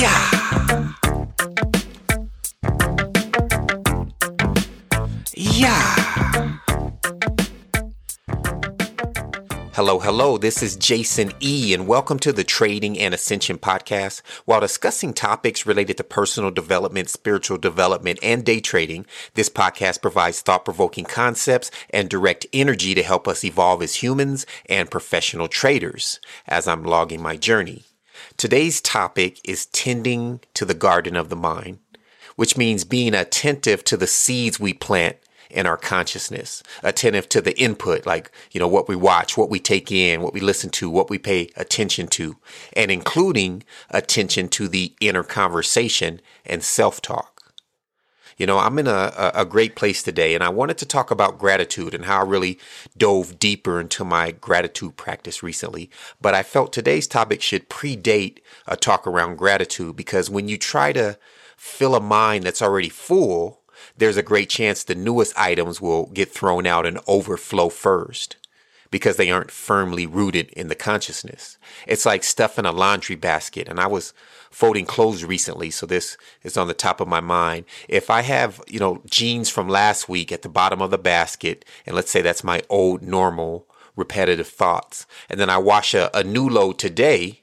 Yeah. Yeah. Hello, hello. This is Jason E., and welcome to the Trading and Ascension podcast. While discussing topics related to personal development, spiritual development, and day trading, this podcast provides thought provoking concepts and direct energy to help us evolve as humans and professional traders as I'm logging my journey. Today's topic is tending to the garden of the mind, which means being attentive to the seeds we plant in our consciousness, attentive to the input, like, you know, what we watch, what we take in, what we listen to, what we pay attention to, and including attention to the inner conversation and self talk. You know, I'm in a, a great place today, and I wanted to talk about gratitude and how I really dove deeper into my gratitude practice recently. But I felt today's topic should predate a talk around gratitude because when you try to fill a mind that's already full, there's a great chance the newest items will get thrown out and overflow first because they aren't firmly rooted in the consciousness. It's like stuff in a laundry basket. And I was folding clothes recently, so this is on the top of my mind. If I have, you know, jeans from last week at the bottom of the basket, and let's say that's my old normal repetitive thoughts, and then I wash a, a new load today,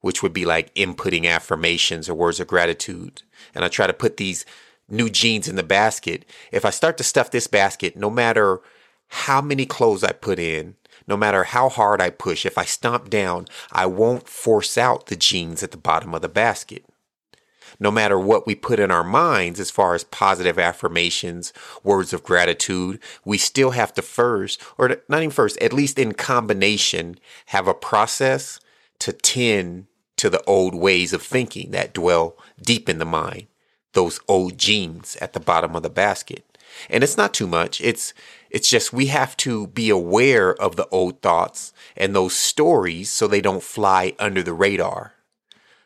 which would be like inputting affirmations or words of gratitude, and I try to put these new jeans in the basket. If I start to stuff this basket, no matter how many clothes I put in, no matter how hard I push, if I stomp down, I won't force out the jeans at the bottom of the basket. No matter what we put in our minds as far as positive affirmations, words of gratitude, we still have to first, or not even first, at least in combination, have a process to tend to the old ways of thinking that dwell deep in the mind, those old jeans at the bottom of the basket. And it's not too much. It's it's just we have to be aware of the old thoughts and those stories so they don't fly under the radar.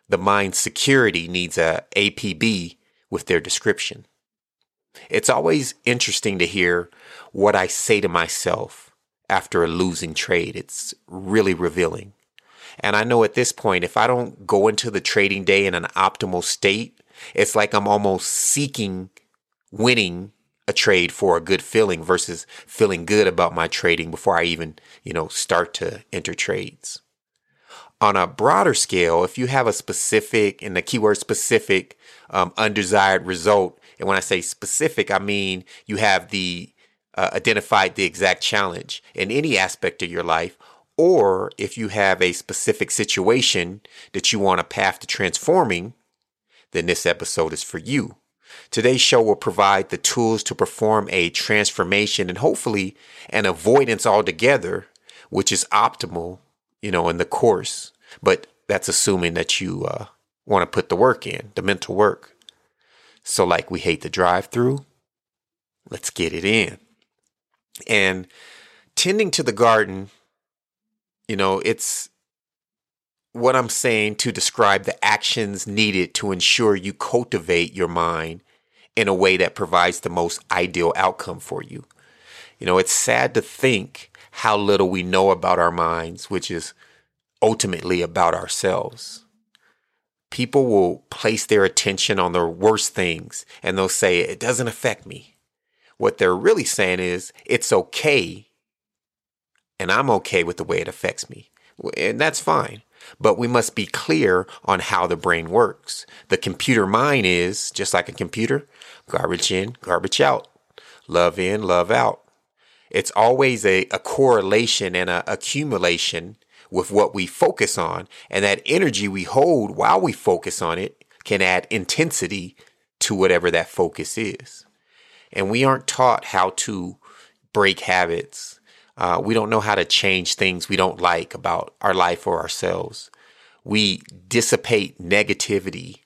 The mind security needs a APB with their description. It's always interesting to hear what I say to myself after a losing trade. It's really revealing. And I know at this point, if I don't go into the trading day in an optimal state, it's like I'm almost seeking winning a trade for a good feeling versus feeling good about my trading before I even, you know, start to enter trades. On a broader scale, if you have a specific, and the keyword specific, um, undesired result, and when I say specific, I mean you have the uh, identified the exact challenge in any aspect of your life, or if you have a specific situation that you want a path to transforming, then this episode is for you. Today's show will provide the tools to perform a transformation and hopefully an avoidance altogether, which is optimal, you know, in the course. But that's assuming that you uh, want to put the work in, the mental work. So, like we hate the drive through, let's get it in. And tending to the garden, you know, it's what I'm saying to describe the actions needed to ensure you cultivate your mind in a way that provides the most ideal outcome for you. You know, it's sad to think how little we know about our minds, which is ultimately about ourselves. People will place their attention on the worst things and they'll say, it doesn't affect me. What they're really saying is, it's okay and I'm okay with the way it affects me. And that's fine. But we must be clear on how the brain works. The computer mind is just like a computer garbage in, garbage out, love in, love out. It's always a, a correlation and an accumulation with what we focus on. And that energy we hold while we focus on it can add intensity to whatever that focus is. And we aren't taught how to break habits, uh, we don't know how to change things we don't like about our life or ourselves. We dissipate negativity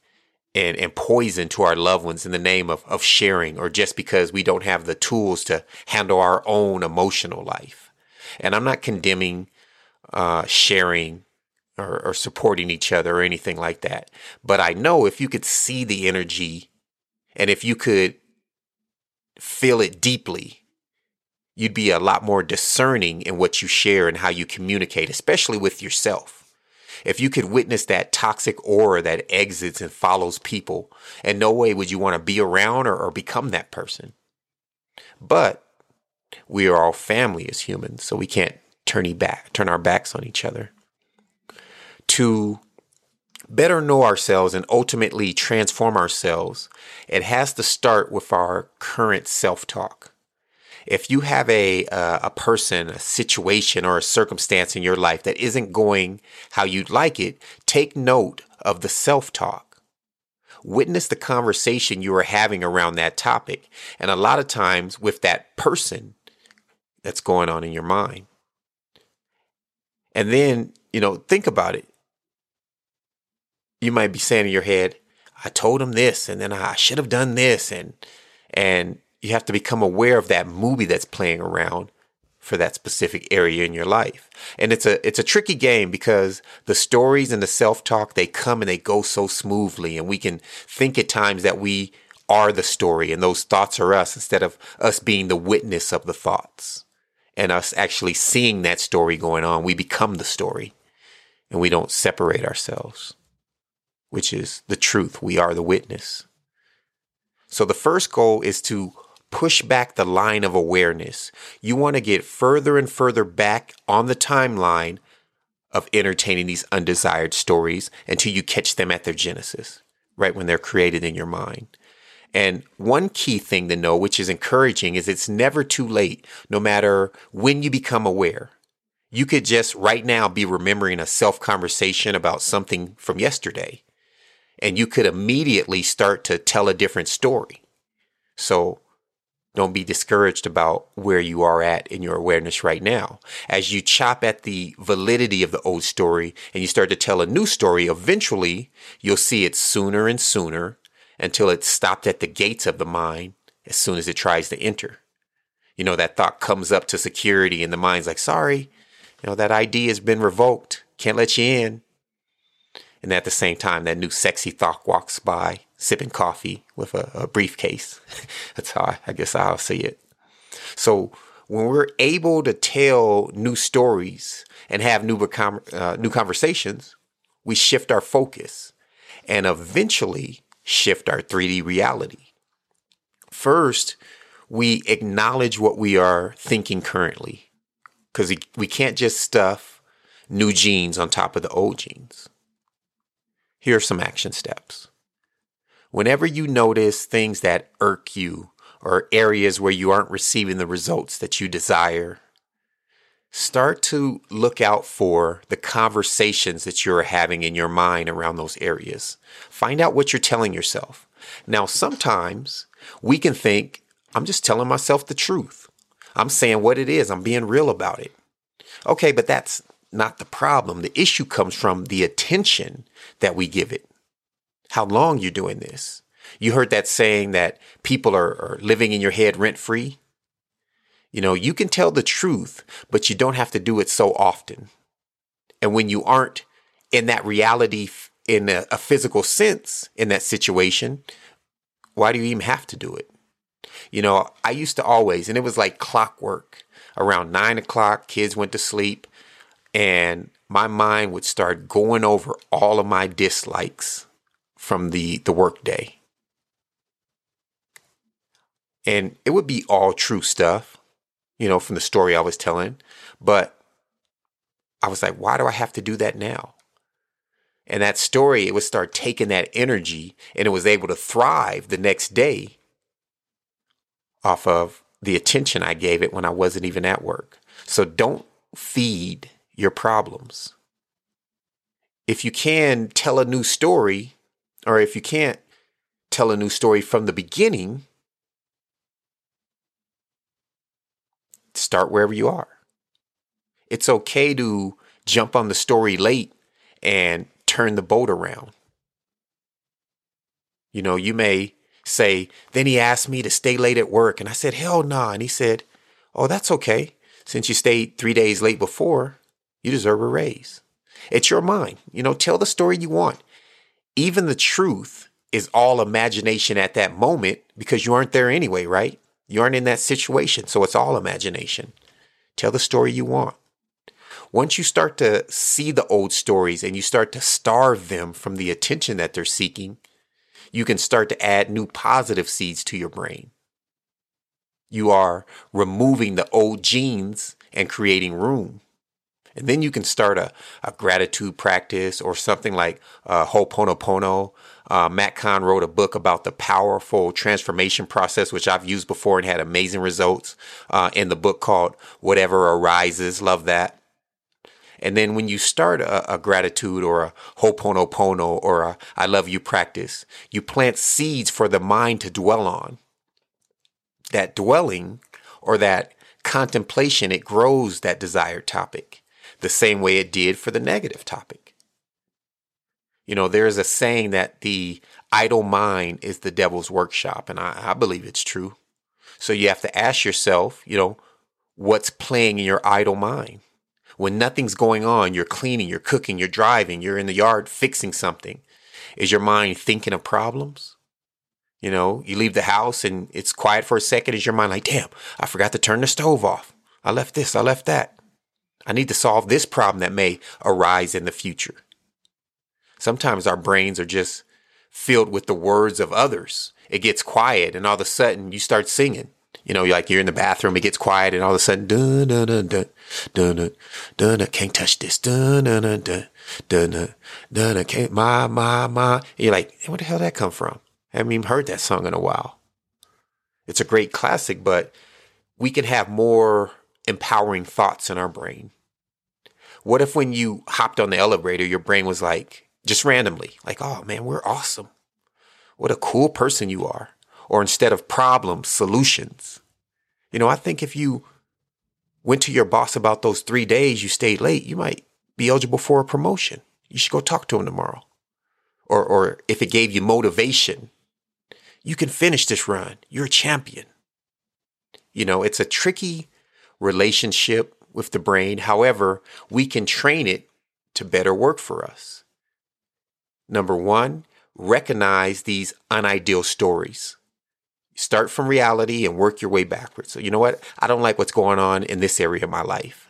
and, and poison to our loved ones in the name of, of sharing or just because we don't have the tools to handle our own emotional life. And I'm not condemning uh, sharing or, or supporting each other or anything like that. But I know if you could see the energy and if you could feel it deeply, you'd be a lot more discerning in what you share and how you communicate, especially with yourself. if you could witness that toxic aura that exits and follows people, in no way would you want to be around or, or become that person. But we are all family as humans, so we can't turn back, turn our backs on each other. To better know ourselves and ultimately transform ourselves, it has to start with our current self-talk. If you have a uh, a person, a situation, or a circumstance in your life that isn't going how you'd like it, take note of the self-talk. Witness the conversation you are having around that topic, and a lot of times with that person that's going on in your mind. And then, you know, think about it you might be saying in your head, I told him this and then I should have done this and and you have to become aware of that movie that's playing around for that specific area in your life. And it's a it's a tricky game because the stories and the self-talk they come and they go so smoothly and we can think at times that we are the story and those thoughts are us instead of us being the witness of the thoughts and us actually seeing that story going on. We become the story and we don't separate ourselves which is the truth. We are the witness. So the first goal is to push back the line of awareness. You want to get further and further back on the timeline of entertaining these undesired stories until you catch them at their genesis, right when they're created in your mind. And one key thing to know, which is encouraging, is it's never too late, no matter when you become aware. You could just right now be remembering a self conversation about something from yesterday and you could immediately start to tell a different story. So don't be discouraged about where you are at in your awareness right now. As you chop at the validity of the old story and you start to tell a new story, eventually you'll see it sooner and sooner until it's stopped at the gates of the mind as soon as it tries to enter. You know, that thought comes up to security and the mind's like, sorry, you know, that ID has been revoked. Can't let you in. And at the same time, that new sexy thought walks by, sipping coffee with a, a briefcase. That's how I, I guess I'll see it. So when we're able to tell new stories and have new, uh, new conversations, we shift our focus and eventually shift our 3D reality. First, we acknowledge what we are thinking currently because we can't just stuff new jeans on top of the old jeans. Here are some action steps. Whenever you notice things that irk you or areas where you aren't receiving the results that you desire, start to look out for the conversations that you're having in your mind around those areas. Find out what you're telling yourself. Now, sometimes we can think, I'm just telling myself the truth. I'm saying what it is. I'm being real about it. Okay, but that's not the problem. The issue comes from the attention that we give it. How long you're doing this. You heard that saying that people are, are living in your head rent free. You know, you can tell the truth, but you don't have to do it so often. And when you aren't in that reality in a, a physical sense in that situation, why do you even have to do it? You know, I used to always, and it was like clockwork. Around nine o'clock, kids went to sleep and my mind would start going over all of my dislikes from the the workday. And it would be all true stuff, you know, from the story I was telling, but I was like, why do I have to do that now? And that story, it would start taking that energy and it was able to thrive the next day off of the attention I gave it when I wasn't even at work. So don't feed your problems. If you can tell a new story, or if you can't tell a new story from the beginning, start wherever you are. It's okay to jump on the story late and turn the boat around. You know, you may say, then he asked me to stay late at work. And I said, hell nah. And he said, oh, that's okay. Since you stayed three days late before, you deserve a raise. It's your mind. You know, tell the story you want. Even the truth is all imagination at that moment because you aren't there anyway, right? You aren't in that situation. So it's all imagination. Tell the story you want. once you start to see the old stories and you start to starve them from the attention that they're seeking, you can start to add new positive seeds to your brain. You are removing the old jeans and creating room. And then you can start a, a gratitude practice or something like uh, Ho'oponopono. Uh, Matt Kahn wrote a book about the powerful transformation process, which I've used before and had amazing results uh, in the book called Whatever Arises. Love that. And then when you start a, a gratitude or a Ho'oponopono or a I love you practice, you plant seeds for the mind to dwell on. That dwelling or that contemplation, it grows that desired topic the same way it did for the negative topic. You know, there's a saying that the idle mind is the devil's workshop, and I, I believe it's true. So you have to ask yourself, you know, what's playing in your idle mind? When nothing's going on, you're cleaning, you're cooking, you're driving, you're in the yard fixing something. Is your mind thinking of problems? You know, you leave the house and it's quiet for a second. Is your mind like, damn, I forgot to turn the stove off. I left this, I left that. I need to solve this problem that may arise in the future. Sometimes our brains are just filled with the words of others. It gets quiet and all of a sudden you start singing. You know, like you're in the bathroom, it gets quiet and all of a sudden dun dun dun dun dun dun dun, dun can't touch this dun dun dun dun dun dun dun can't my my my and you're like, hey, where the hell that come from? I haven't even heard that song in a while. It's a great classic, but we can have more empowering thoughts in our brain. What if when you hopped on the elevator, your brain was like, just randomly, like, oh man, we're awesome. What a cool person you are. Or instead of problems, solutions. You know, I think if you went to your boss about those three days you stayed late, you might be eligible for a promotion. You should go talk to him tomorrow. Or, or if it gave you motivation, you can finish this run. You're a champion. You know, it's a tricky relationship with the brain. However, we can train it to better work for us. Number one, recognize these unideal stories. Start from reality and work your way backwards. So, you know what? I don't like what's going on in this area of my life.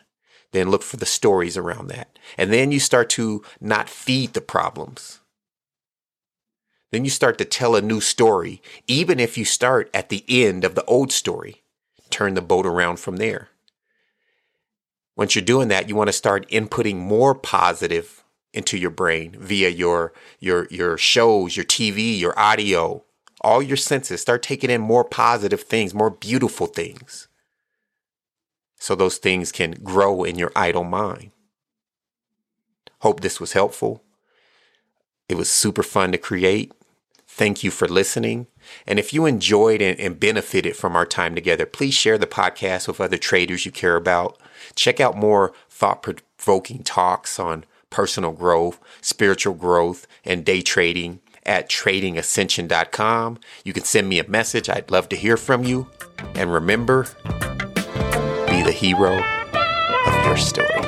Then look for the stories around that. And then you start to not feed the problems. Then you start to tell a new story, even if you start at the end of the old story. Turn the boat around from there. Once you're doing that, you want to start inputting more positive into your brain via your your your shows, your TV, your audio, all your senses. Start taking in more positive things, more beautiful things. So those things can grow in your idle mind. Hope this was helpful. It was super fun to create. Thank you for listening. And if you enjoyed and, and, benefited from our time together, please share the podcast with other traders you care about. Check out more thought provoking talks on personal growth, spiritual growth, and day trading at tradingascension.com. You can send me a message. I'd love to hear from you. And remember, be the hero of your story.